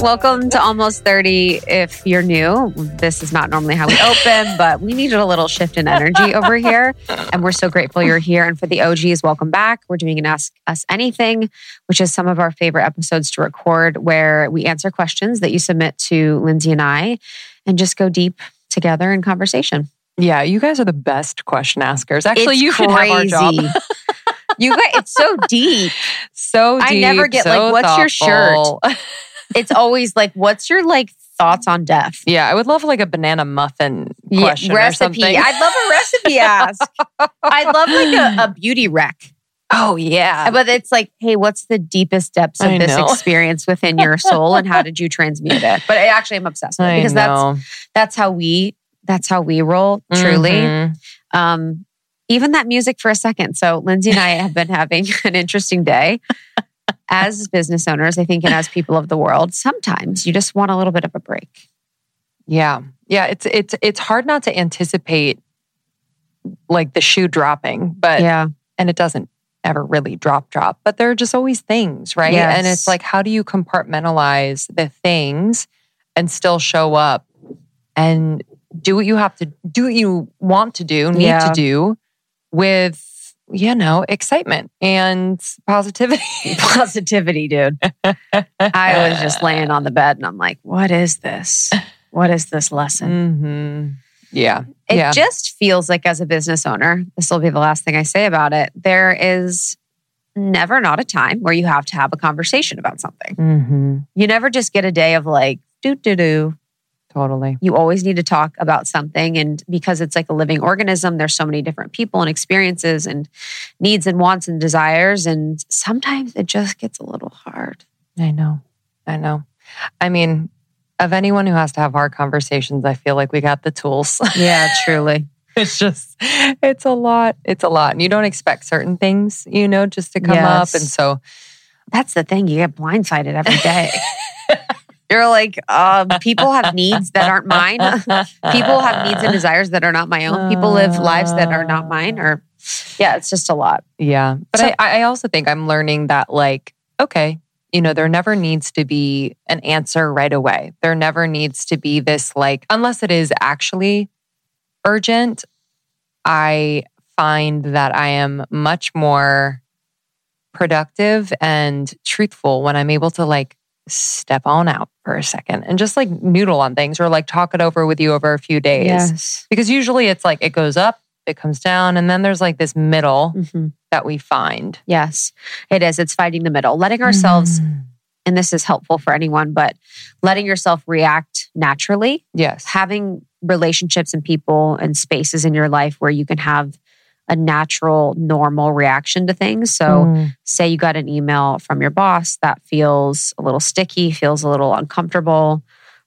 Welcome to Almost 30. If you're new, this is not normally how we open, but we needed a little shift in energy over here. And we're so grateful you're here. And for the OGs, welcome back. We're doing an Ask Us Anything, which is some of our favorite episodes to record where we answer questions that you submit to Lindsey and I and just go deep together in conversation. Yeah, you guys are the best question askers. Actually, It's you should have our job. You guys, it's so deep. so deep. I never get, so like, what's your shirt? It's always like, what's your like thoughts on death? yeah, I would love like a banana muffin Yeah, question or recipe. something. I'd love a recipe ask. I'd love like a, a beauty rec. oh yeah, But it's like, hey, what's the deepest depths of I this know. experience within your soul and how did you transmute it? But I actually am obsessed with it because that's that's how we that's how we roll, truly. Mhm. Um even that music for a second. So Lindsey and I have been having an interesting day. As business owners, I think, and as people of the world, sometimes you just want a little bit of a break. Yeah, yeah. It's it's it's hard not to anticipate like the shoe dropping, but yeah. and it doesn't ever really drop drop but there are just always things right and it's like how do you compartmentalize the things and still show up and do what you have to do what you want to do need Yeah. to do with you know excitement and positivity Positivity, dude. I was just laying on the bed and I'm like, what is this? What is this lesson? hmm yeah It yeah just feels like, as a business owner, this will be the last thing I say about it. There is never not a time where you have to have a conversation about something. hmm You never just get a day of like, doo doo doo. Totally You always need to talk about something. And because it's like a living organism, there's so many different people and experiences and needs and wants and desires. And sometimes it just gets a little hard. i know i know i mean of anyone who has to have hard conversations i feel like we got the tools Yeah, truly. it's just it's a lot it's a lot and you don't expect certain things you know just to come up and so That's the thing. You get blindsided every day. You're like, um, people have needs that aren't mine. people have needs and desires that are not my own. People live lives that are not mine. Or, yeah, it's just a lot. yeah but So- I, I also think i'm learning that like okay you know there never needs to be an answer right away there never needs to be this like unless it is actually urgent i find that i am much more productive and truthful when i'm able to like step on out for a second and just like noodle on things or like talk it over with you over a few days Yes. because usually it's like it goes up it comes down and then there's like this middle Mhm. that we find Yes, it is. It's fighting the middle, letting ourselves, Mm. and this is helpful for anyone, but letting yourself react naturally, yes having relationships and people and spaces in your life where you can have a natural, normal reaction to things. So, Mm. say you got an email from your boss that feels a little sticky, feels a little uncomfortable.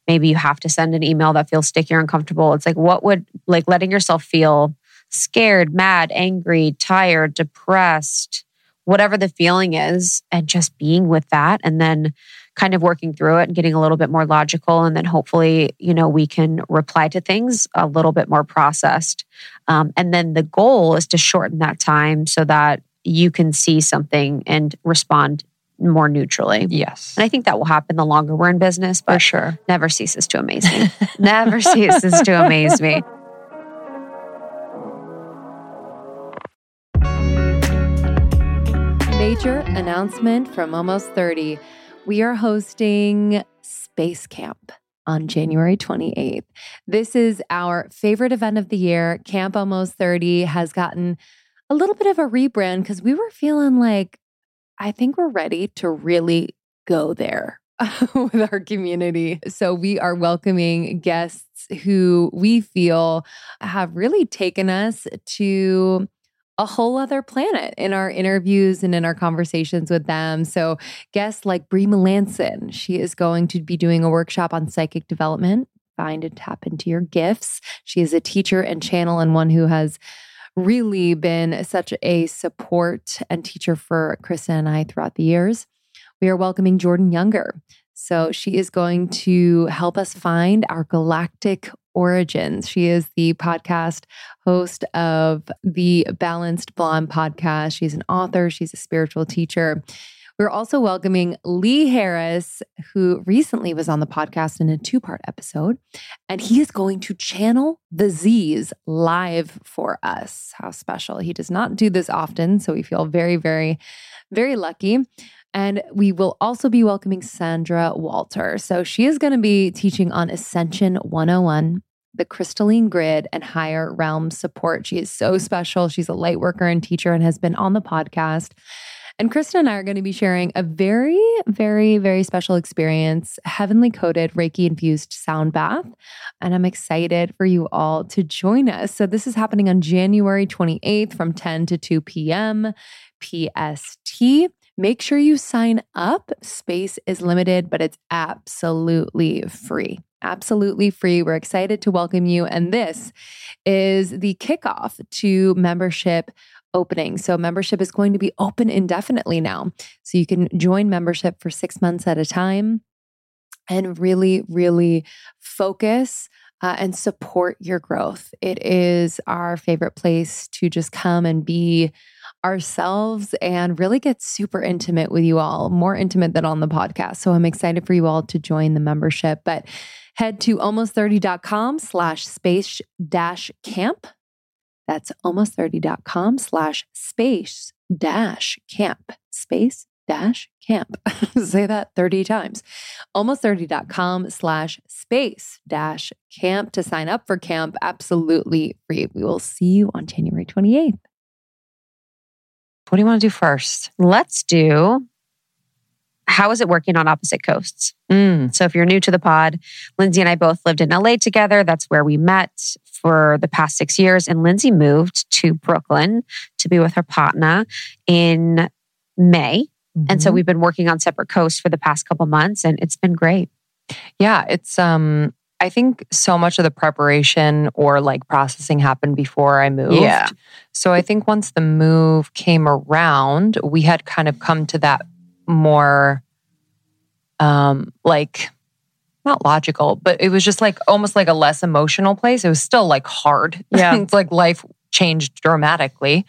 Maybe you have to send an email that feels sticky or uncomfortable. It's like, what would, like, letting yourself feel scared, mad, angry, tired, depressed, whatever the feeling is, and just being with that. And then kind of working through it and getting a little bit more logical. And then hopefully, you know, we can reply to things a little bit more processed. Um, and then the goal is to shorten that time so that you can see something and respond more neutrally. yes And I think that will happen the longer we're in business, for but sure never ceases to amaze me. never ceases to amaze me. Major announcement from Almost 30. We are hosting Space Camp on January 28th. This is our favorite event of the year. Camp Almost 30 has gotten a little bit of a rebrand because we were feeling like, I think we're ready to really go there. with our community. So, we are welcoming guests who we feel have really taken us to a whole other planet in our interviews and in our conversations with them. So, guests like Bree Melanson, she is going to be doing a workshop on psychic development. Find and tap into your gifts. She is a teacher and channel, and one who has really been such a support and teacher for Krista and I throughout the years. We are welcoming Jordan Younger. So, she is going to help us find our galactic origins. She is the podcast host of the Balanced Blonde podcast. She's an author, she's a spiritual teacher. We're also welcoming Lee Harris, who recently was on the podcast in a two part episode, and he is going to channel the Z's live for us. How special. He does not do this often, so we feel very, very, very lucky. And we will also be welcoming Sandra Walter. So she is going to be teaching on Ascension 101 the crystalline grid and higher realm support. She is so special. She's a light worker and teacher and has been on the podcast. And Krista and I are going to be sharing a very, very, very special experience heavenly coded Reiki infused sound bath. And I'm excited for you all to join us. So, this is happening on January 28th from 10 to 2 p.m. PST. Make sure you sign up. Space is limited, but it's absolutely free. Absolutely free. We're excited to welcome you. And this is the kickoff to membership opening. So, membership is going to be open indefinitely now. So, you can join membership for six months at a time and really, really focus. Uh, and support your growth. It is our favorite place to just come and be ourselves and really get super intimate with you all, more intimate than on the podcast. So I'm excited for you all to join the membership. But head to almost30.com slash space dash camp that's almost30.com slash space dash camp. Space dash camp. Say that 30 times. Almost30.com slash space dash camp to sign up for camp absolutely free. We will see you on January 28th. What do you want to do first? Let's do how is it working on opposite coasts? Mm. So if you're new to the pod, Lindsey and I both lived in LA together. That's where we met for the past six years. And Lindsey moved to Brooklyn to be with her partner in May. Mm-hmm. And so mm-hmm. we've been working on separate coasts for the past couple months and it's been great. Yeah, it's um I think so much of the preparation or like processing happened before I moved. Yeah. So I think once the move came around, we had kind of come to that more um like not logical, but it was just like almost like a less emotional place. It was still like hard. Yeah. it's like life changed dramatically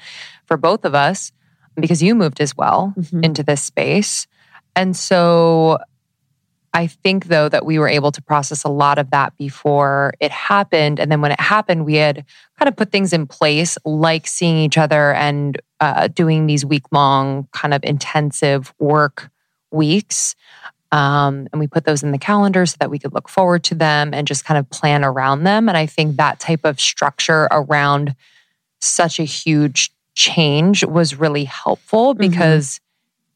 for both of us because you moved as well mm-hmm. into this space. And so I think though that we were able to process a lot of that before it happened. And then when it happened, we had kind of put things in place like seeing each other and uh, doing these week long kind of intensive work weeks. Um, and we put those in the calendar so that we could look forward to them and just kind of plan around them. And I think that type of structure around such a huge change was really helpful mm-hmm. because mm-hmm.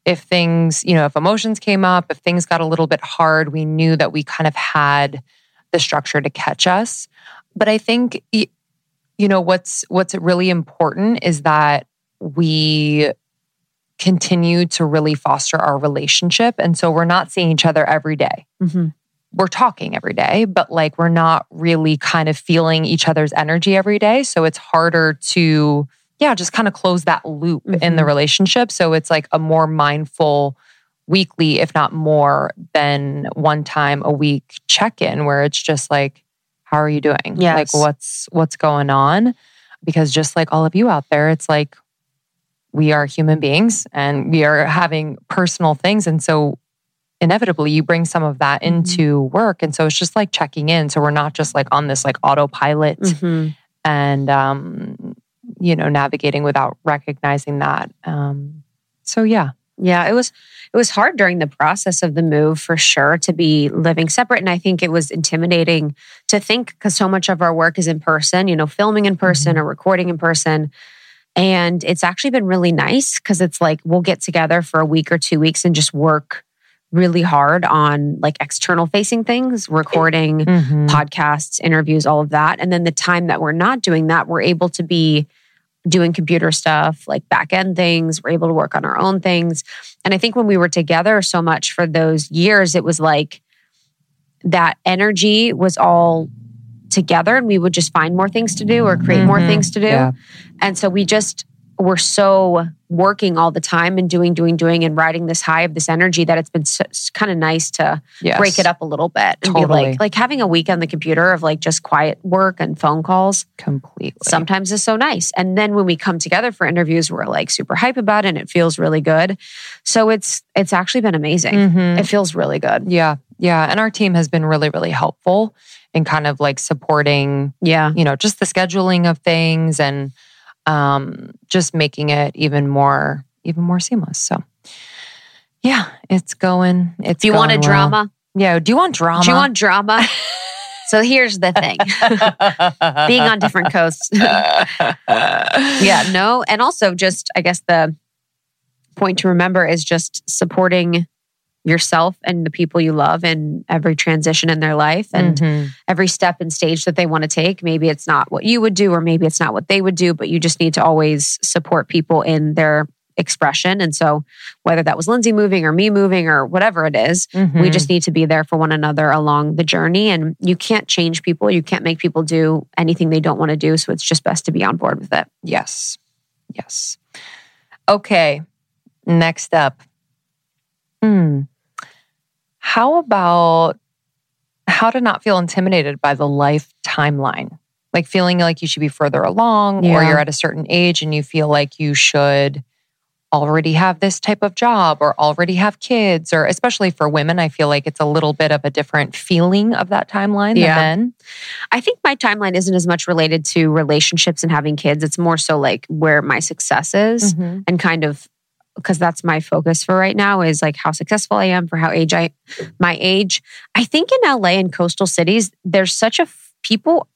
If things, you know, if emotions came up, if things got a little bit hard, we knew that we kind of had the structure to catch us. But I think, you know, what's what's really important is that we continue to really foster our relationship. And so we're not seeing each other every day. Mm-hmm. We're talking every day, but like we're not really kind of feeling each other's energy every day. So it's harder to, yeah, just kind of close that loop mm-hmm. in the mm-hmm. relationship. So it's like a more mindful, weekly, if not more than one time a week check in where it's just like, how are you doing? Yes. Like what's what's going on? Because just like all of you out there, it's like we are human beings and we are having personal things. And so inevitably you bring some of that mm-hmm. into work. And so it's just like checking in. So we're not just like on this like autopilot mm-hmm. and, um, you know, navigating without recognizing that. Um, so yeah. Yeah, it was it was hard during the process of the move for sure to be living separate and I think it was intimidating to think cuz so much of our work is in person, you know, filming in person mm-hmm. or recording in person and it's actually been really nice because it's like we'll get together for a week or two weeks and just work really hard on like external facing things, recording mm-hmm. podcasts, interviews, all of that. And then the time that we're not doing that, we're able to be doing computer stuff, like back end things. We're able to work on our own things. And I think when we were together so much for those years, it was like that energy was all together and we would just find more things to do or create mm-hmm. more things to do. Yeah. And so we just we're so working all the time and doing, doing, doing, and riding this high of this energy that it's been so, kind of nice to Yes. break it up a little bit and be like, like having a week on the computer of like just quiet work and phone calls completely. sometimes is so nice. And then when we come together for interviews, we're like super hype about it and it feels really good. So it's it's actually been amazing. Mhm. It feels really good. Yeah. Yeah. And our team has been really, really helpful in kind of like supporting, Yeah. you know, just the scheduling of things and um, just making it even more, even more seamless. So, yeah, it's going. It's Do you want a well. drama? Yeah. Do you want drama? Do you want drama? so here's the thing. Being on different coasts. yeah, no. And also just I guess the point to remember is just supporting yourself and the people you love in every transition in their life and Mhm. every step and stage that they want to take. Maybe it's not what you would do, or maybe it's not what they would do, but you just need to always support people in their expression. And so, whether that was Lindsey moving or me moving or whatever it is, we Mhm. just need to be there for one another along the journey. And you can't change people, you can't make people do anything they don't want to do. So, it's just best to be on board with it. Yes. Yes. Okay. Next up. Hmm. How about how to not feel intimidated by the life timeline? Like feeling like you should be further along or you're at a certain age and you feel like you should already have this type of job or already have kids or especially for women I feel like it's a little bit of a different feeling of that timeline Yeah. than men. I think my timeline isn't as much related to relationships and having kids. It's more so like where my success is. Mhm. and kind of because that's my focus for right now is like how successful I am for how age I my age. I think in LA and coastal cities there's such a people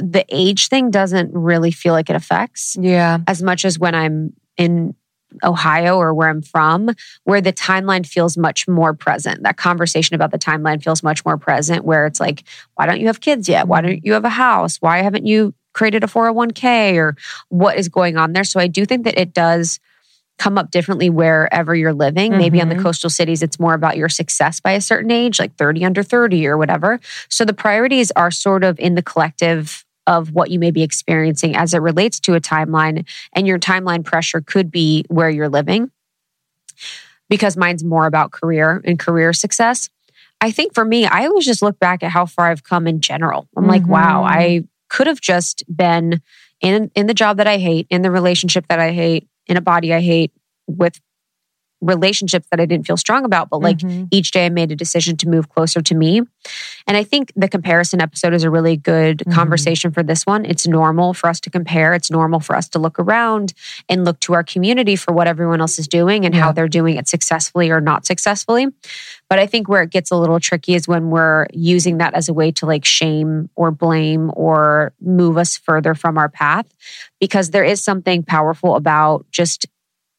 the age thing doesn't really feel like it affects Yeah. as much as when I'm in Ohio or where I'm from, where the timeline feels much more present. That conversation about the timeline feels much more present, where it's like, why don't you have kids yet? Why don't you have a house? Why haven't you created a 401k or what is going on there? So I do think that it does come up differently wherever you're living. Maybe on the Mhm. coastal cities, it's more about your success by a certain age, like 30 under 30 or whatever. So the priorities are sort of in the collective of what you may be experiencing as it relates to a timeline. And your timeline pressure could be where you're living because mine's more about career and career success. I think for me, I always just look back at how far I've come in general. I'm like, wow, Mhm. I could have just been in in the job that I hate, in the relationship that I hate, in a body I hate, with relationships that I didn't feel strong about, but like Mhm. each day I made a decision to move closer to me. And I think the comparison episode is a really good Mhm. conversation for this one. It's normal for us to compare. It's normal for us to look around and look to our community for what everyone else is doing and Yeah. how they're doing it successfully or not successfully. But I think where it gets a little tricky is when we're using that as a way to like shame or blame or move us further from our path because there is something powerful about just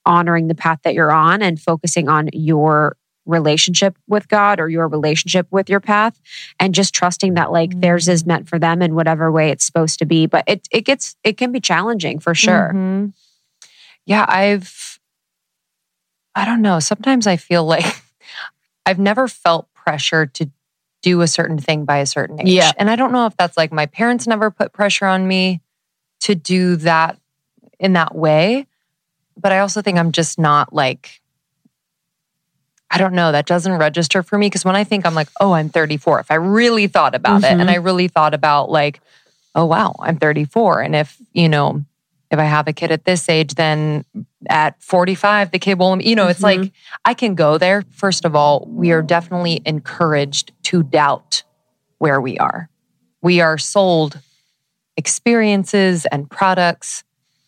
honoring the path that you're on and focusing on your relationship with God or your relationship with your path and just trusting that like theirs is meant for them in whatever way it's supposed to be but it it gets it can be challenging for sure Mhm. Yeah, I've, I don't know. Sometimes I feel like I've never felt pressure to do a certain thing by a certain age. Yeah. And I don't know if that's like my parents never put pressure on me to do that in that way. But I also think I'm just not like, I don't know, that doesn't register for me. Cause when I think I'm like, oh, I'm 34, if I really thought about it Mhm. and I really thought about like, oh, wow, I'm 34. And if, you know, if I have a kid at this age, then at 45, the kid will, you know, it's Mhm. like I can go there. First of all, we are definitely encouraged to doubt where we are. We are sold experiences and products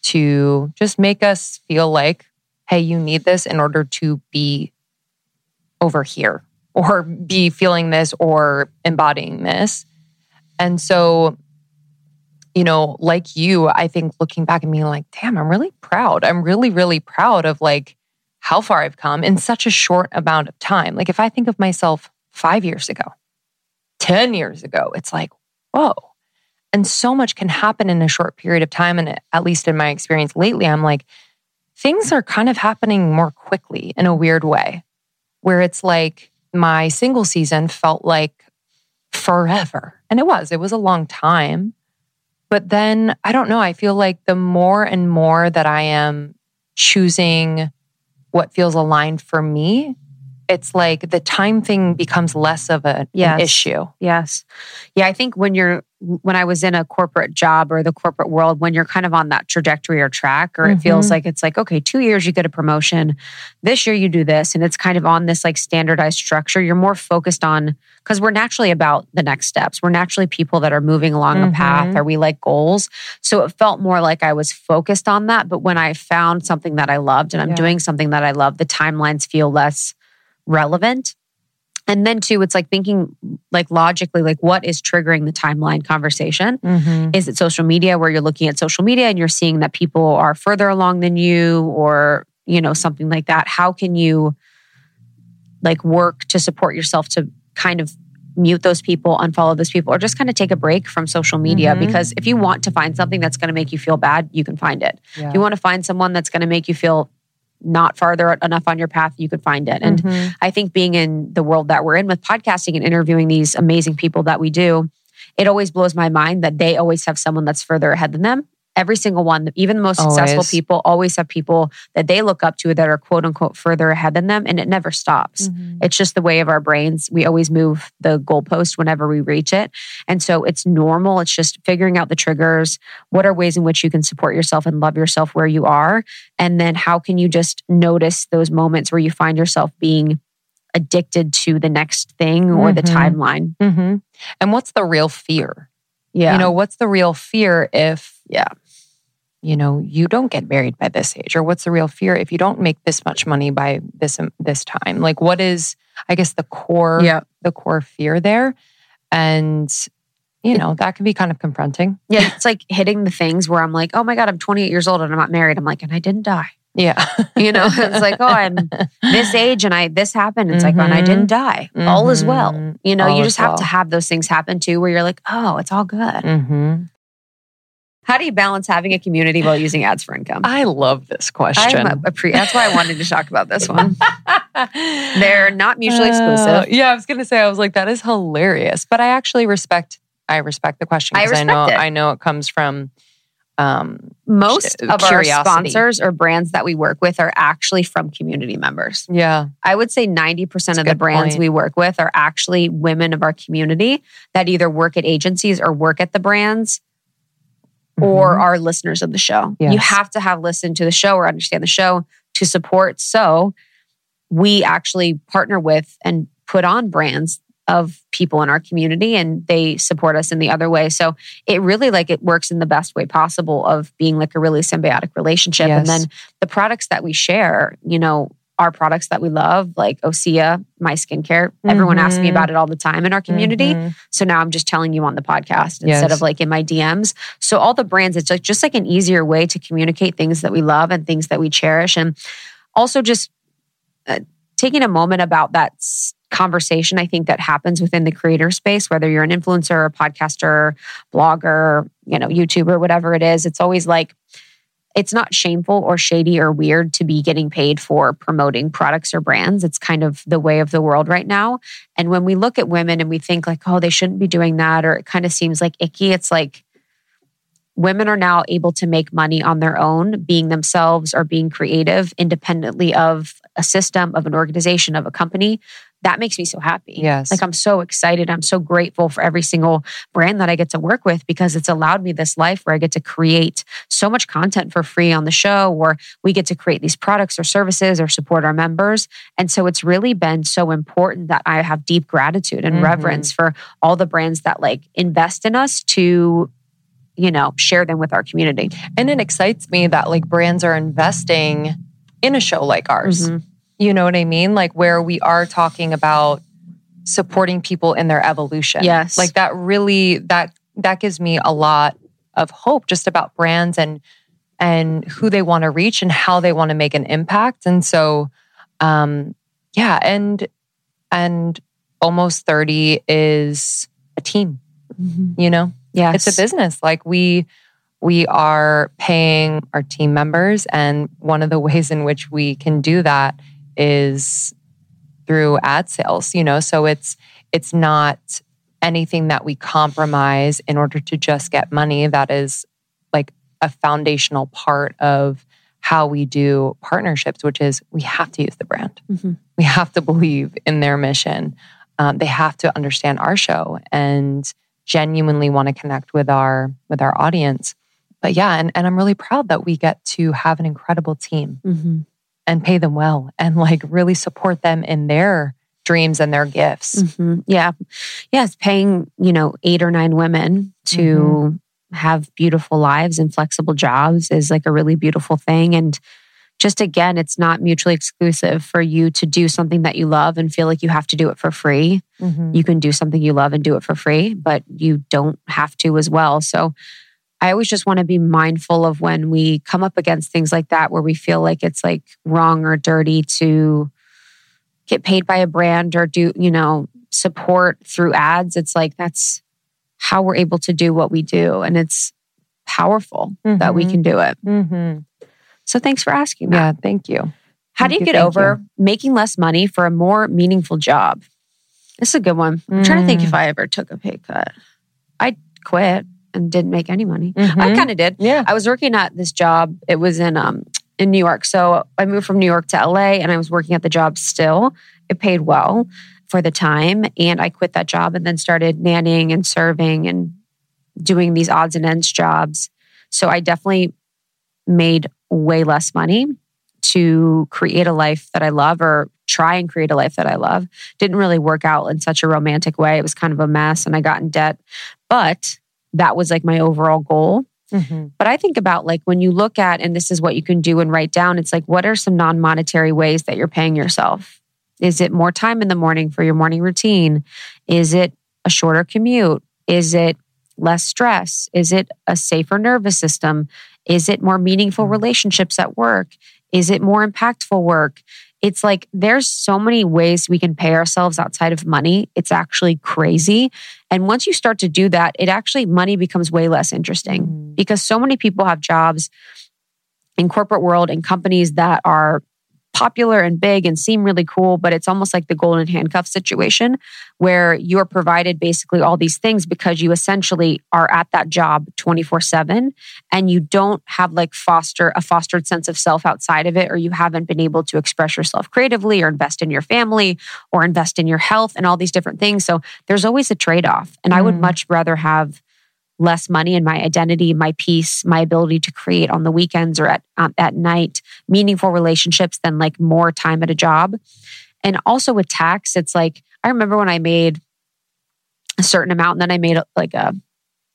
to just make us feel like, hey, you need this in order to be over here or be feeling this or embodying this. And so, you know, like you, I think looking back and being like, damn, I'm really proud. I'm really, really proud of like how far I've come in such a short amount of time. Like if I think of myself five years ago, 10 years ago, it's like, whoa. And so much can happen in a short period of time. And at least in my experience lately, I'm like, things are kind of happening more quickly in a weird way, where it's like my single season felt like forever. And it was, it was a long time. But then I don't know. I feel like the more and more that I am choosing what feels aligned for me, it's like the time thing becomes less of a, Yes. an issue. Yes. Yeah, I think when you're when I was in a corporate job or the corporate world, when you're kind of on that trajectory or track, or it feels Mhm. like it's like, okay, two years you get a promotion, this year you do this, and it's kind of on this like standardized structure. You're more focused on because we're naturally about the next steps. We're naturally people that are moving along a path Mhm. or we like goals. So it felt more like I was focused on that. But when I found something that I loved and I'm Yeah. doing something that I love, the timelines feel less relevant. And then too, it's like thinking like logically, like what is triggering the timeline conversation? Mm-hmm. Is it social media where you're looking at social media and you're seeing that people are further along than you or, you know, something like that? How can you like work to support yourself to kind of mute those people, unfollow those people, or just kind of take a break from social media? Mhm. Because if you want to find something that's going to make you feel bad, you can find it. Yeah. If you want to find someone that's going to make you feel not farther enough on your path, you could find it. And Mhm. I think being in the world that we're in with podcasting and interviewing these amazing people that we do, it always blows my mind that they always have someone that's further ahead than them. Every single one, even the most successful Always. people, always have people that they look up to that are quote unquote further ahead than them, and it never stops. Mhm. It's just the way of our brains. We always move the goalpost whenever we reach it. And so it's normal. It's just figuring out the triggers. What are ways in which you can support yourself and love yourself where you are? And then how can you just notice those moments where you find yourself being addicted to the next thing or the Mhm. timeline? Mhm. And what's the real fear? Yeah. You know, what's the real fear if, Yeah. You know, you don't get married by this age? Or what's the real fear if you don't make this much money by this um, this time? Like what is I guess the core yeah. the core fear there? And you know, that can be kind of confronting. Yeah. It's like hitting the things where I'm like, oh my God, I'm 28 years old and I'm not married. I'm like, and I didn't die. Yeah. You know, it's like, oh, I'm this age and I this happened. It's like, and I didn't die. All is well. Mhm. You know, All you just have well. to have those things happen too, where you're like, oh, it's all good. Mhm. How do you balance having a community while using ads for income? I love this question. I'm a, a pre- that's why I wanted to talk about this one. They're not mutually Uh, exclusive. yeah, I was gonna say, I was like, that is hilarious. But I actually respect I respect the question because I, know it. I know it comes from um Most uh, of our sponsors or brands that we work with are actually from community members. yeah. I would say 90% That's of the brands point. we work with are actually women of our community that either work at agencies or work at the brands or Mhm. are listeners of the show. You have to have listened to the show or understand the show to support. So we actually partner with and put on brands of people in our community and they support us in the other way. So it really like it works in the best way possible of being like a really symbiotic relationship. And then the products that we share, you know, are products that we love, like Osea, my skincare. Everyone asks me Mhm. about it all the time in our community. Mhm. So now I'm just telling you on the podcast instead of like in my DMs. So all the brands, it's like just like an easier way to communicate things that we love and things that we cherish, and also just uh, taking a moment about that conversation. I think that happens within the creator space, whether you're an influencer, a podcaster, blogger, you know, YouTuber, whatever it is. It's always like it's not shameful or shady or weird to be getting paid for promoting products or brands. It's kind of the way of the world right now. And when we look at women and we think like, oh, they shouldn't be doing that, or it kind of seems like icky, it's like women are now able to make money on their own, being themselves or being creative independently of a system, of an organization, of a company. That makes me so happy. Yes. Like I'm so excited. I'm so grateful for every single brand that I get to work with because it's allowed me this life where I get to create so much content for free on the show, or we get to create these products or services or support our members. And so it's really been so important that I have deep gratitude and Mhm. reverence for all the brands that like invest in us to, you know, share them with our community. And it excites me that like brands are investing in a show like ours. Mhm. You know what I mean? Like where we are talking about supporting people in their evolution. Yes. Like that really that that gives me a lot of hope just about brands and and who they want to reach and how they want to make an impact. And so um yeah, and and almost 30 is a team, you know? Yeah. it's a business like we we are paying our team members and one of the ways in which we can do that is through ad sales you know so it's it's not anything that we compromise in order to just get money, that is like a foundational part of how we do partnerships, which is we have to use the brand. Mm-hmm. We have to believe in their mission. Um, they have to understand our show and genuinely want to connect with our with our audience. But yeah, and, and I'm really proud that we get to have an incredible team Mm-hmm. And pay them well and like really support them in their dreams and their gifts. Mhm. Yeah. Yes. Paying, you know, eight or nine women to have beautiful lives and flexible jobs is like a really beautiful thing. And just again, it's not mutually exclusive for you to do something that you love and feel like you have to do it for free. Mhm. You can do something you love and do it for free, but you don't have to as well. So I always just want to be mindful of when we come up against things like that where we feel like it's like wrong or dirty to get paid by a brand or do, you know, support through ads. It's like that's how we're able to do what we do. And it's powerful that we can do it. Mhm. So thanks for asking that. Yeah, thank you. How do you you, get thank over making less money for a more meaningful job? This is a good one. I'm trying to think Mm. if I ever took a pay cut. I quit and didn't make any money. I Mhm. kind of did. Yeah. I was working at this job. It was in um in New York. So I moved from New York to LA and I was working at the job still. It paid well for the time and I quit that job and then started nannying and serving and doing these odds and ends jobs. So I definitely made way less money to create a life that I love or try and create a life that I love. Didn't really work out in such a romantic way. It was kind of a mess and I got in debt. But that was like my overall goal. Mhm. But I think about like when you look at, and this is what you can do and write down, it's like, what are some non monetary ways that you're paying yourself? Is it more time in the morning for your morning routine? Is it a shorter commute? Is it less stress? Is it a safer nervous system? Is it more meaningful relationships at work? Is it more impactful work? It's like there's so many ways we can pay ourselves outside of money. It's actually crazy. And once you start to do that, it actually money becomes way less interesting Mm. because so many people have jobs in corporate world and companies that are popular and big and seem really cool but it's almost like the golden handcuff situation where you're provided basically all these things because you essentially are at that job 24/7 and you don't have like foster a fostered sense of self outside of it or you haven't been able to express yourself creatively or invest in your family or invest in your health and all these different things so there's always a trade-off and I would Mm. much rather have less money and my identity, my peace, my ability to create on the weekends or at um, at night, meaningful relationships than like more time at a job. And also with tax, it's like I remember when I made a certain amount and then I made like a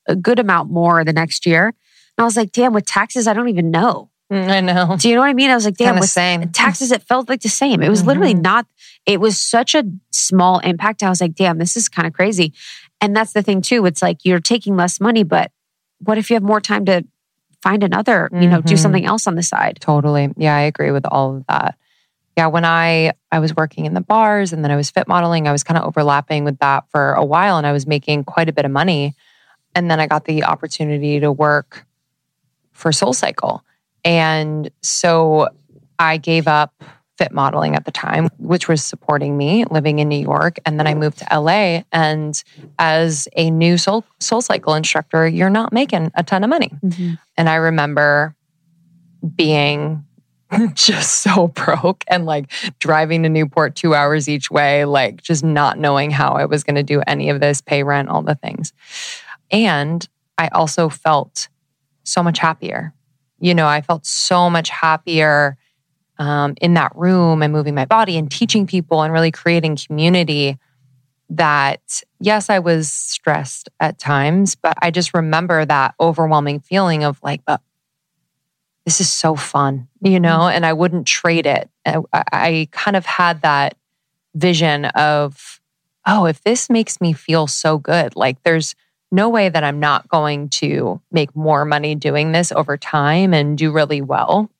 a good amount more the next year. And I was like, damn, with taxes, I don't even know. Mm, I know. Do you know what I mean? I was like, damn, with same. taxes, it felt like the same. It was literally Mhm. not, it was such a small impact. I was like, damn, this is kind of crazy. And that's the thing too. It's like you're taking less money, but what if you have more time to find another, you know, do Mhm. something else on the side? Totally. Yeah, I agree with all of that. Yeah, when I I was working in the bars and then I was fit modeling, I was kind of overlapping with that for a while and I was making quite a bit of money. And then I got the opportunity to work for Soul Cycle. And so I gave up fit modeling at the time, which was supporting me living in New York. And then I moved to LA. And as a new Soul, Soul Cycle instructor, you're not making a ton of money. Mm-hmm. And I remember being just so broke and like driving to Newport two hours each way, like just not knowing how I was going to do any of this, pay rent, all the things. And I also felt so much happier. You know, I felt so much happier um, in that room and moving my body and teaching people and really creating community that yes i was stressed at times but i just remember that overwhelming feeling of like but this is so fun you know and i wouldn't trade it. I, I kind of had that vision of oh if this makes me feel so good like there's no way that i'm not going to make more money doing this over time and do really well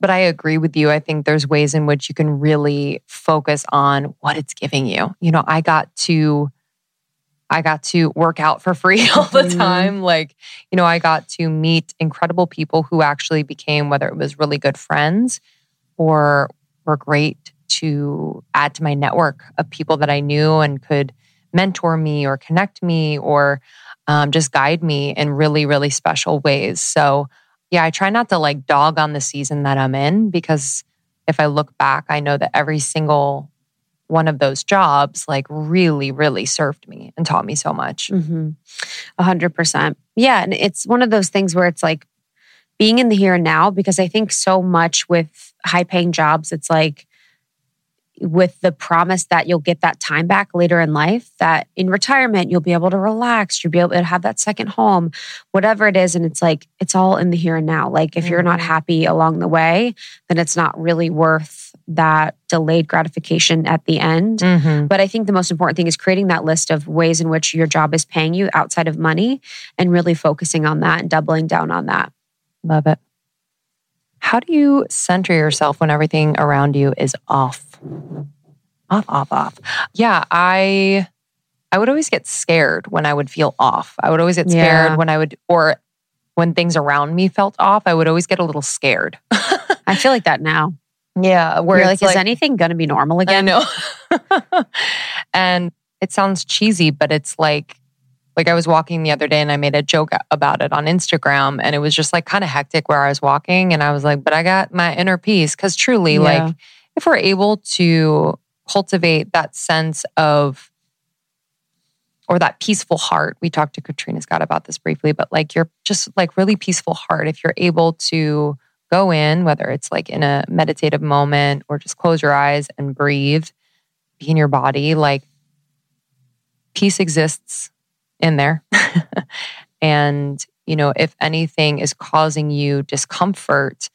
but I agree with you. I think there's ways in which you can really focus on what it's giving you. You know, I got to I got to work out for free all the Mhm. time. Like, you know, I got to meet incredible people who actually became whether it was really good friends or were great to add to my network of people that I knew and could mentor me or connect me or um, just guide me in really, really special ways. So, yeah, I try not to like dog on the season that I'm in because if I look back, I know that every single one of those jobs like really, really served me and taught me so much. Mm-hmm. A hundred percent. Yeah. And it's one of those things where it's like being in the here and now, because I think so much with high paying jobs, it's like, with the promise that you'll get that time back later in life, that in retirement, you'll be able to relax, you'll be able to have that second home, whatever it is. And it's like, it's all in the here and now. Like, if you're not Mhm. happy along the way, then it's not really worth that delayed gratification at the end. Mm-hmm. But I think the most important thing is creating that list of ways in which your job is paying you outside of money and really focusing on that and doubling down on that. Love it. How do you center yourself when everything around you is off? Off, off, off. Yeah, I I would always get scared when I would feel off. I would always get scared Yeah. when I would or when things around me felt off, I would always get a little scared. I feel like that now. yeah, where it's like, is anything going to be normal I again? know. and it sounds cheesy, but it's like like I was walking the other day and I made a joke about it on Instagram and it was just like kind of hectic where I was walking and I was like, but I got my inner peace cuz truly Yeah. like if we're able to cultivate that sense of or that peaceful heart. We talked to Katrina Scott about this briefly, but like you're just like really peaceful heart if you're able to go in whether it's like in a meditative moment or just close your eyes and breathe be in your body like peace exists in there and you know if anything is causing you discomfort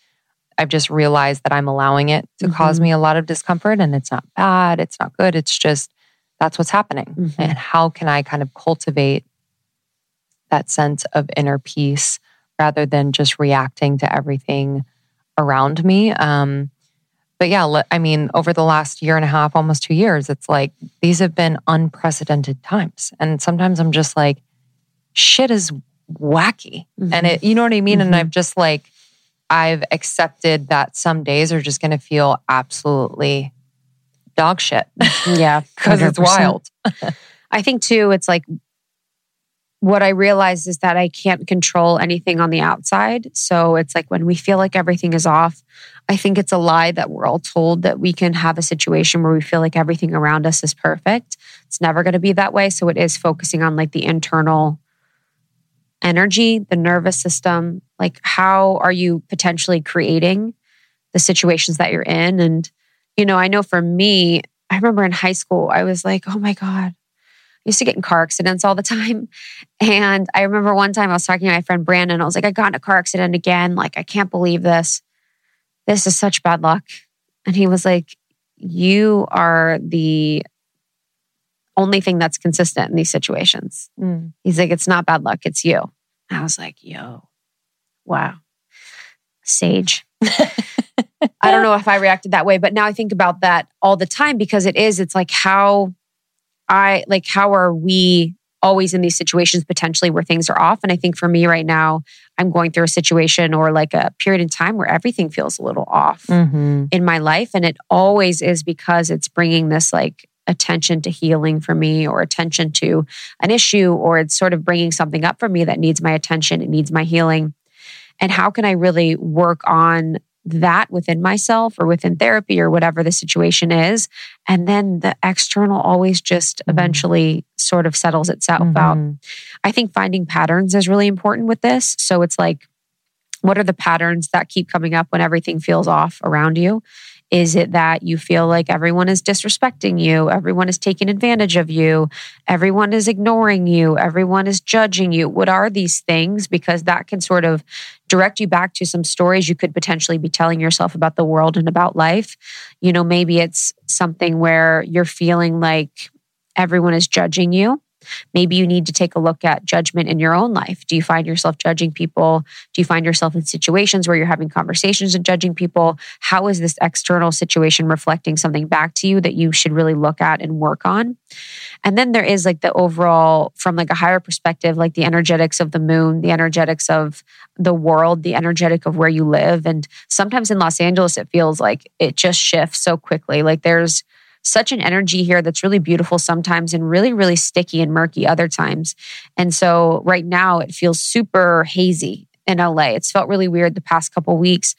i've just realized that i'm allowing it to cause Mhm. me a lot of discomfort and it's not bad it's not good it's just that's what's happening Mhm. and how can i kind of cultivate that sense of inner peace rather than just reacting to everything around me um, but yeah, I mean, over the last year and a half, almost two years, it's like these have been unprecedented times. And sometimes I'm just like, shit is wacky. And it, you know what I mean? And Mhm. I've just like, I've accepted that some days are just going to feel absolutely dog shit yeah, because it's wild. I think too, it's like what I realized is that I can't control anything on the outside. So it's like when we feel like everything is off, I think it's a lie that we're all told that we can have a situation where we feel like everything around us is perfect. It's never going to be that way. So it is focusing on like the internal energy, the nervous system. Like, how are you potentially creating the situations that you're in? And, you know, I know for me, I remember in high school, I was like, oh my God, used to get in car accidents all the time. And I remember one time I was talking to my friend Brandon. I was like, I got in a car accident again. Like, I can't believe this. This is such bad luck. And he was like, You are the only thing that's consistent in these situations. Mm. He's like, It's not bad luck, it's you. I was like, Yo, wow, sage. I don't know if I reacted that way, but now I think about that all the time because it is, it's like how I like how are we always in these situations potentially where things are off? And I think for me right now, I'm going through a situation or like a period in time where everything feels a little off Mm-hmm. in my life. And it always is because it's bringing this like attention to healing for me or attention to an issue or it's sort of bringing something up for me that needs my attention, it needs my healing. And how can I really work on that within myself or within therapy or whatever the situation is? And then the external always just Mhm. eventually sort of settles itself out. Mhm. I think finding patterns is really important with this. So it's like, what are the patterns that keep coming up when everything feels off around you? Is it that you feel like everyone is disrespecting you? Everyone is taking advantage of you? Everyone is ignoring you? Everyone is judging you? What are these things? Because that can sort of direct you back to some stories you could potentially be telling yourself about the world and about life. You know, maybe it's something where you're feeling like everyone is judging you. Maybe you need to take a look at judgment in your own life. Do you find yourself judging people? Do you find yourself in situations where you're having conversations and judging people? How is this external situation reflecting something back to you that you should really look at and work on? And then there is like the overall, from like a higher perspective, like the energetics of the moon, the energetics of the world, the energetic of where you live. And sometimes in Los Angeles, it feels like it just shifts so quickly. Like there's such an energy here that's really beautiful sometimes and really, really sticky and murky other times. And so right now it feels super hazy in LA. It's felt really weird the past couple weeks.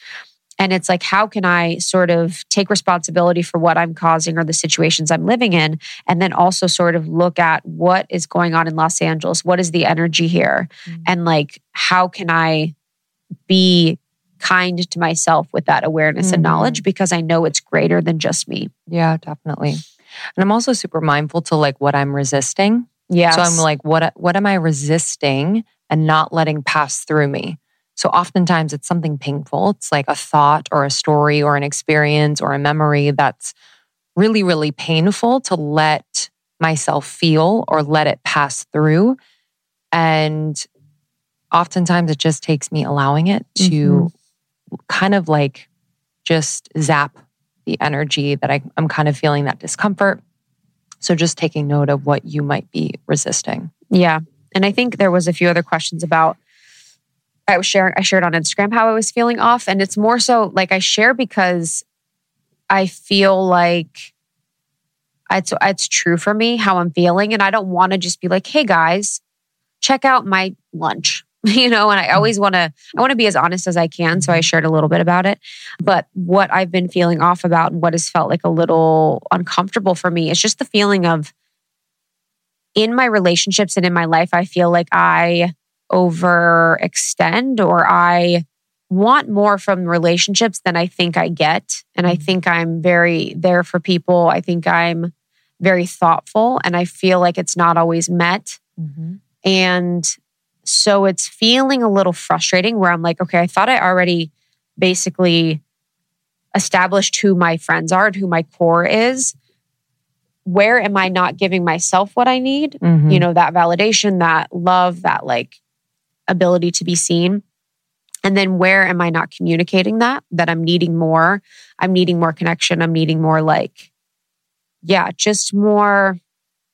And it's like, how can I sort of take responsibility for what I'm causing or the situations I'm living in? And then also sort of look at what is going on in Los Angeles? What is the energy here? Mm-hmm. And like, how can I be kind to myself with that awareness mm-hmm. and knowledge because I know it's greater than just me. Yeah, definitely. And I'm also super mindful to like what I'm resisting. Yeah. So I'm like, what what am I resisting and not letting pass through me? So oftentimes it's something painful. It's like a thought or a story or an experience or a memory that's really, really painful to let myself feel or let it pass through. And oftentimes it just takes me allowing it to mm-hmm. Kind of like just zap the energy that I, I'm kind of feeling that discomfort. So just taking note of what you might be resisting. Yeah. And I think there was a few other questions about I was sharing I shared on Instagram how I was feeling off and it's more so like I share because I feel like it's it's true for me how I'm feeling and I don't want to just be like, "Hey guys, check out my lunch." you know, and I mm. always want to, I want to be as honest as I can. So I mm-hmm. shared a little bit about it. But what I've been feeling off about and what has felt like a little uncomfortable for me is just the feeling of in my relationships and in my life, I feel like I overextend or I want more from relationships than I think I get. And I mm-hmm. think I'm very there for people. I think I'm very thoughtful and I feel like it's not always met. Mm-hmm. And so it's feeling a little frustrating where I'm like, okay, I thought I already basically established who my friends are and who my core is. Where am I not giving myself what I need? Mm-hmm. You know, that validation, that love, that like ability to be seen. And then where am I not communicating that? That I'm needing more. I'm needing more connection. I'm needing more like, yeah, just more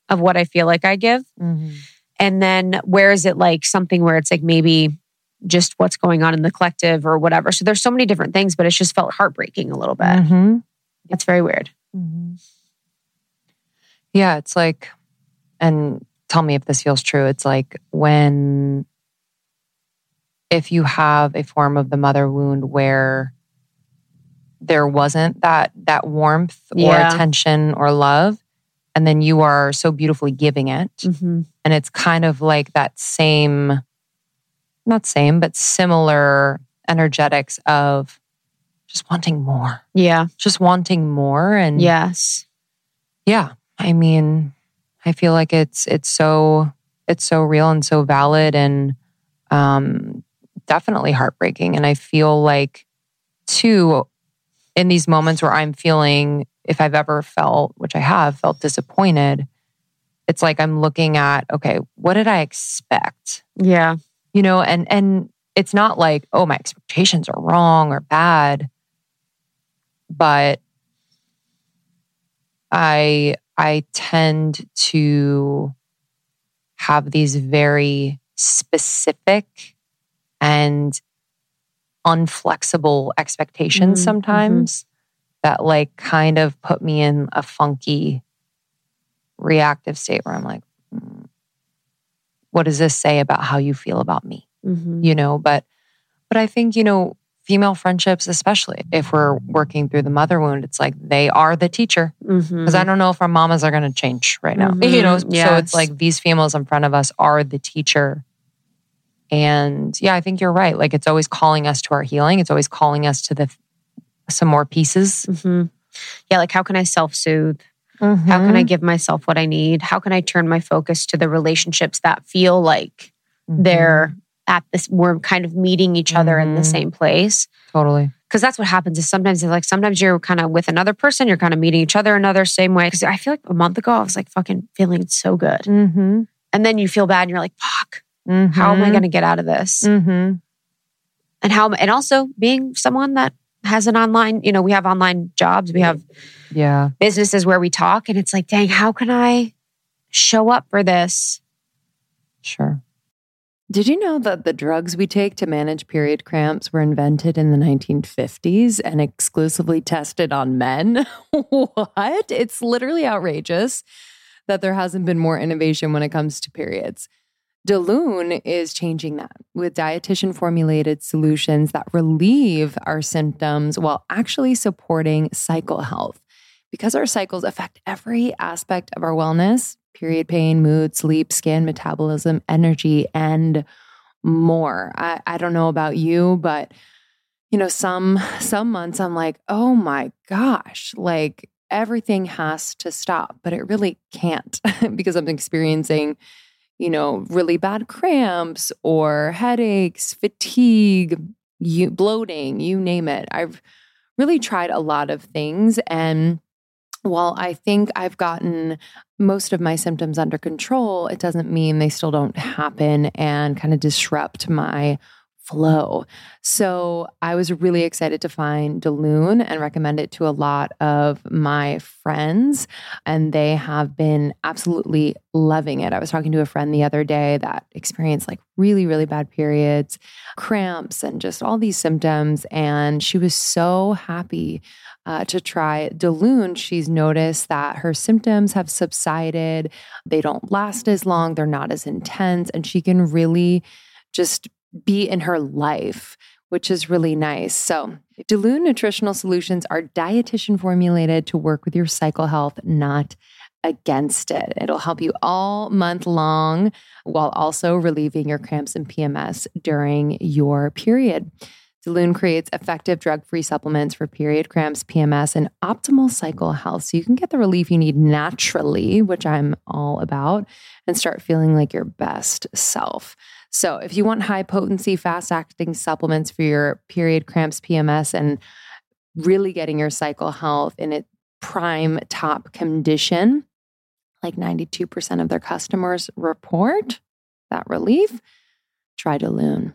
of what I feel like I give. Mm-hmm. And then where is it like something where it's like maybe just what's going on in the collective or whatever. So there's so many different things, but it's just felt heartbreaking a little bit. Mm-hmm. It's very weird. Mm-hmm. Yeah, it's like, and tell me if this feels true. It's like when, if you have a form of the mother wound where there wasn't that that warmth yeah. or attention or love, and then you are so beautifully giving it. Mm-hmm. And it's kind of like that same, not same, but similar energetics of just wanting more. Yeah. Just wanting more. And yes. Yeah. I mean, I feel like it's, it's so, it's so real and so valid and, um, definitely heartbreaking. And I feel like, too, in these moments where I'm feeling if I've ever felt, which I have, felt disappointed, it's like I'm looking at, okay, what did I expect? Yeah. You know, and and it's not like, oh, my expectations are wrong or bad, but I I tend to have these very specific and unflexible expectations mm-hmm. sometimes that like kind of put me in a funky reactive state where I'm like, mm, what does this say about how you feel about me? Mm-hmm. You know, but but I think, you know, female friendships, especially if we're working through the mother wound, it's like they are the teacher. Because mm-hmm. I don't know if our mamas are gonna change right now. Mm-hmm. You know, yes. so it's like these females in front of us are the teacher. And yeah, I think you're right. Like it's always calling us to our healing. It's always calling us to the some more pieces. Mm-hmm. Yeah, like how can I self soothe? Mm-hmm. How can I mm-hmm. give myself what I need? How can I turn my focus to the relationships that feel like mm-hmm. they're at this, we're kind of meeting each other in the mm-hmm. same place? Totally. Because that's what happens is sometimes it's like sometimes you're kind of with another person, you're kind of meeting each other another same way. Because I feel like a month ago I was like fucking feeling so good, mm-hmm. and then you feel bad and you're like, fuck, how am I going to get out of this? And how and also being someone that has an online, you know, we have online jobs, we have yeah, businesses where we talk and it's like, dang, how can I show up for this? Sure. Did you know that the drugs we take to manage period cramps were invented in the 1950s and exclusively tested on men? what? It's literally outrageous that there hasn't been more innovation when it comes to periods. Daloon is changing that with dietitian formulated solutions that relieve our symptoms while actually supporting cycle health. Because our cycles affect every aspect of our wellness period pain, mood, sleep, skin, metabolism, energy, and more. I, I don't know about you, but you know, some some months I'm like, oh my gosh, like everything has to stop, but it really can't because I'm experiencing, you know, really bad cramps or headaches, fatigue, you, bloating, you name it. I've really tried a lot of things and while I think I've gotten most of my symptoms under control, it doesn't mean they still don't happen and kind of disrupt my flow. So I was really excited to find Daloon and recommend it to a lot of my friends. And they have been absolutely loving it. I was talking to a friend the other day that experienced like really, really bad periods, cramps, and just all these symptoms. And she was so happy uh, to try Daloon, she's noticed that her symptoms have subsided. They don't last as long, they're not as intense, and she can really just be in her life, which is really nice. So, Daloon Nutritional Solutions are dietitian formulated to work with your cycle health, not against it. It'll help you all month long while also relieving your cramps and PMS during your period. Daloon creates effective drug free supplements for period cramps, PMS, and optimal cycle health. So you can get the relief you need naturally, which I'm all about, and start feeling like your best self. So if you want high potency, fast acting supplements for your period cramps, PMS, and really getting your cycle health in its prime top condition, like 92% of their customers report that relief, try Daloon.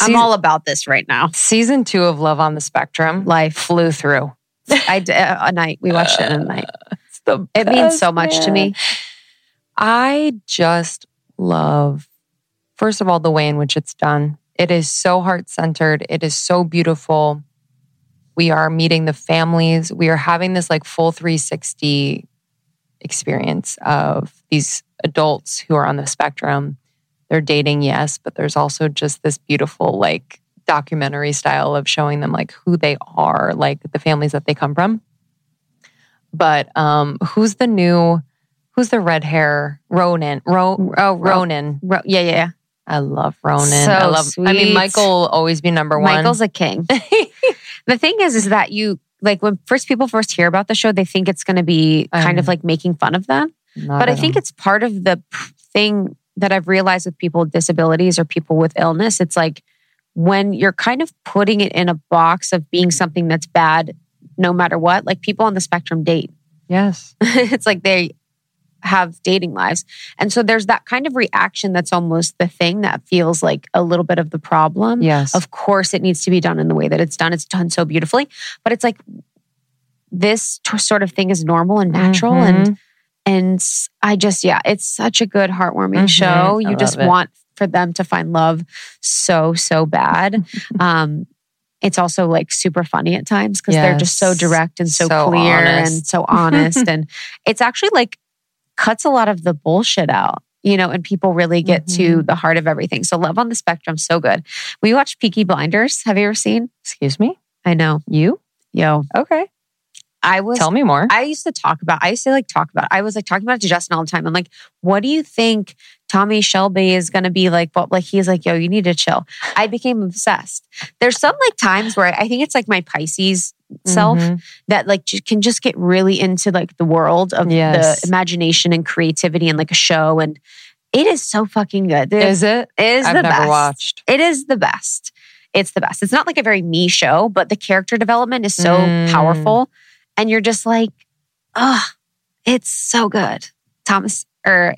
I'm all about this right now. Season two of Love on the Spectrum, life flew through. I did uh, a night. We watched it in a uh, night. It's the It means so much to me. I just love, first of all, the way in which it's done. It is so heart centered. It is so beautiful. We are meeting the families. We are having this like full 360 experience of these adults who are on the spectrum. They're dating, yes, but there's also just this beautiful, like, documentary style of showing them like who they are, like the families that they come from. But um, who's the new, who's the red hair? Ronan. Ro- Oh, Ronan. Ro- yeah, yeah, yeah. I love Ronan. So I love. I mean. Michael will always be number one. Michael's a king. the thing is, is that you like when first people first hear about the show, they think it's going to be kind of like making fun of them. Not but I think all. it's part of the thing that I've realized with people with disabilities or people with illness. It's like when you're kind of putting it in a box of being something that's bad, no matter what. Like people on the spectrum date. yes. it's like they have dating lives. And so there's that kind of reaction that's almost the thing that feels like a little bit of the problem. Yes. Of course, it needs to be done in the way that it's done. It's done so beautifully, but it's like this t- sort of thing is normal and natural. And Mhm. And I just, yeah, it's such a good, heartwarming Mhm. show. I You just it. want for them to find love so so bad. um, it's also like super funny at times because they're just so direct and so, So clear honest. and so honest, and it's actually like cuts a lot of the bullshit out. You know, and people really get to Mhm. the heart of everything. So, Love on the Spectrum, so good. We watched Peaky Blinders. Have you ever seen? Excuse me. I know. You? Yo, Okay. I was Tell me more. I used to talk about, I used to like talk about, I was like talking about it to Justin all the time. I'm like, what do you think Tommy Shelby is going to be like? But like, he's like, yo, you need to chill. I became obsessed. There's some like times where I think it's like my Pisces self Mhm. that like can just get really into like the world of Yes. the imagination and creativity and like a show. And It is so fucking good. It Is it? is I've the never best. watched. It is the best. It's the best. It's not like a very me show, but the character development is so Mm. powerful. And you're just like, oh, it's so good. Thomas or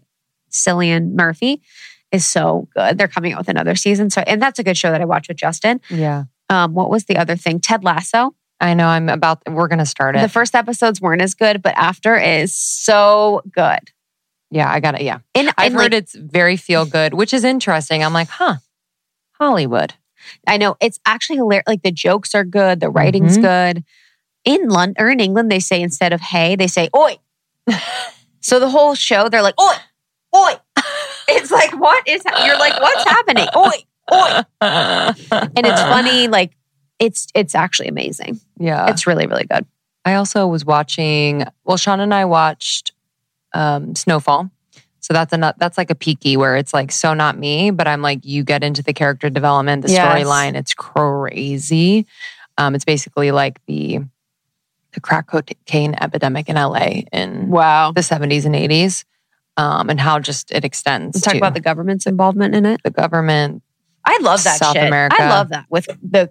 Cillian Murphy is so good. They're coming out with another season. So, and that's a good show that I watched with Justin. Yeah. Um, what was the other thing? Ted Lasso. I know I'm about, we're going to start it. The first episodes weren't as good, but after is so good. yeah, I got it. Yeah. And, I've and, heard like, it's very feel good, which is interesting. I'm like, huh, Hollywood. I know it's actually hilarious. Like the jokes are good, the writing's Mhm. good. In London or in England, they say instead of hey, they say oi. so the whole show, they're like oi, oi. It's like what is? Ha-? You're like what's happening? Oi, oi. And it's funny. Like it's it's actually amazing. Yeah. It's really really good. I also was watching, well, Sean and I watched um, Snowfall. So that's a that's like a peaky where it's like so not me, but I'm like you get into the character development, the Yes. storyline. It's crazy. Um, it's basically like the the crack cocaine epidemic in LA in Wow. the 70s and 80s, um, and how just it extends. Talk to about the government's involvement in it. the government. I love that South shit. America. I love that with the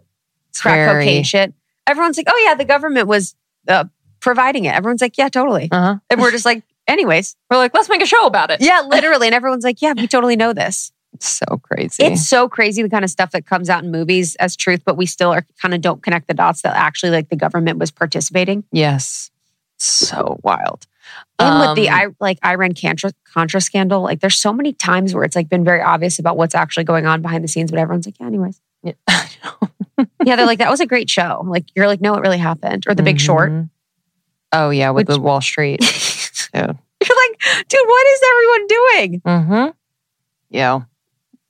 crack very- cocaine shit. Everyone's like, oh yeah, the government was uh, providing it. Everyone's like, yeah, totally. Uh-huh. And we're just like, anyways, We're like, let's make a show about it. yeah, literally. And everyone's like, yeah, we totally know this. It's so crazy. It's so crazy the kind of stuff that comes out in movies as truth, but we still are kind of don't connect the dots that actually like the government was participating. yes, so wild. And with the Um, I like Iran Contra, Contra scandal, like there's so many times where it's like been very obvious about what's actually going on behind the scenes, but everyone's like, yeah, anyways. Yeah. Yeah, they're like, that was a great show. Like you're like, no, it really happened. Or The Big Short. Mhm. Oh yeah, with Which- the Wall Street. You're like, dude, what is everyone doing? mm-hmm. Yeah,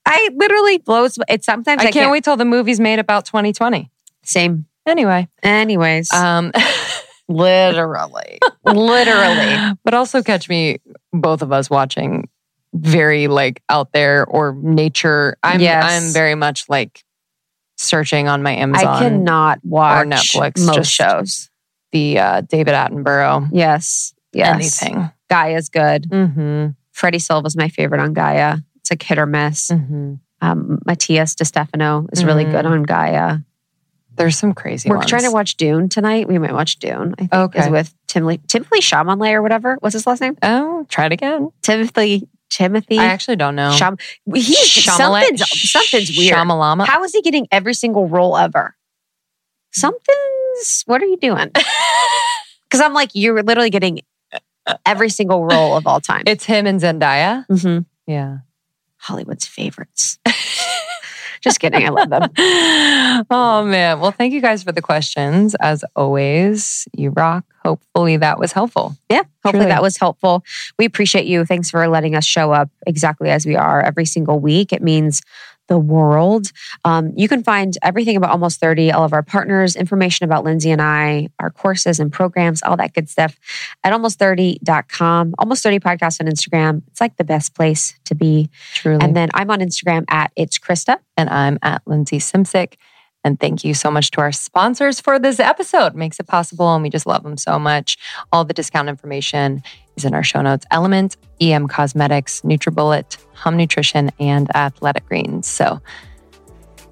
I literally blows. It sometimes I, I, can't, wait till the movie's made about 2020. Same. Anyway, Anyways, um, literally, literally. but also catch me, both of us watching very like out there or nature. I'm Yes. I'm very much like searching on my Amazon I cannot watch Netflix, most just shows. the uh, David Attenborough Yes, yes. anything. Gaia's good. Mm-hmm. Freddie Silva's my favorite on Gaia. It's like hit or miss. Mm-hmm. Um, Matías De Stefano is really Mhm. good on Gaia. There's some crazy. We're ones. trying to watch Dune tonight. We might watch Dune. I think Okay. is with Timothy Timothy Chalamet or whatever. What's his last name? Oh, try it again. Timothy Timothy. I actually don't know. He's Shyamalan- something's something's weird. Shyamalama. How is he getting every single role ever? Something's. What are you doing? Because I'm like, you're literally getting every single role of all time. It's him and Zendaya. Mhm. Yeah. Hollywood's favorites. Just kidding. I love them. oh man. Well, thank you guys for the questions. As always, you rock. Hopefully that was helpful. Yeah. Hopefully Truly. that was helpful. We appreciate you. Thanks for letting us show up exactly as we are every single week. It means the world. Um, you can find everything about Almost 30, all of our partners, information about Lindsey and I, our courses and programs, all that good stuff at almost30.com. Almost 30 podcast on Instagram. It's like the best place to be. Truly. And then I'm on Instagram at It's Krista. and I'm at Lindsey Simcik. And thank you so much to our sponsors for this episode. Makes it possible, and we just love them so much. All the discount information is in our show notes. LMNT, EM Cosmetics, NutriBullet, Hum Nutrition, and Athletic Greens. So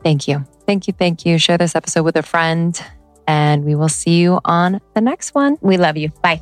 thank you. Thank you. Thank you. Share this episode with a friend, and we will see you on the next one. We love you. Bye.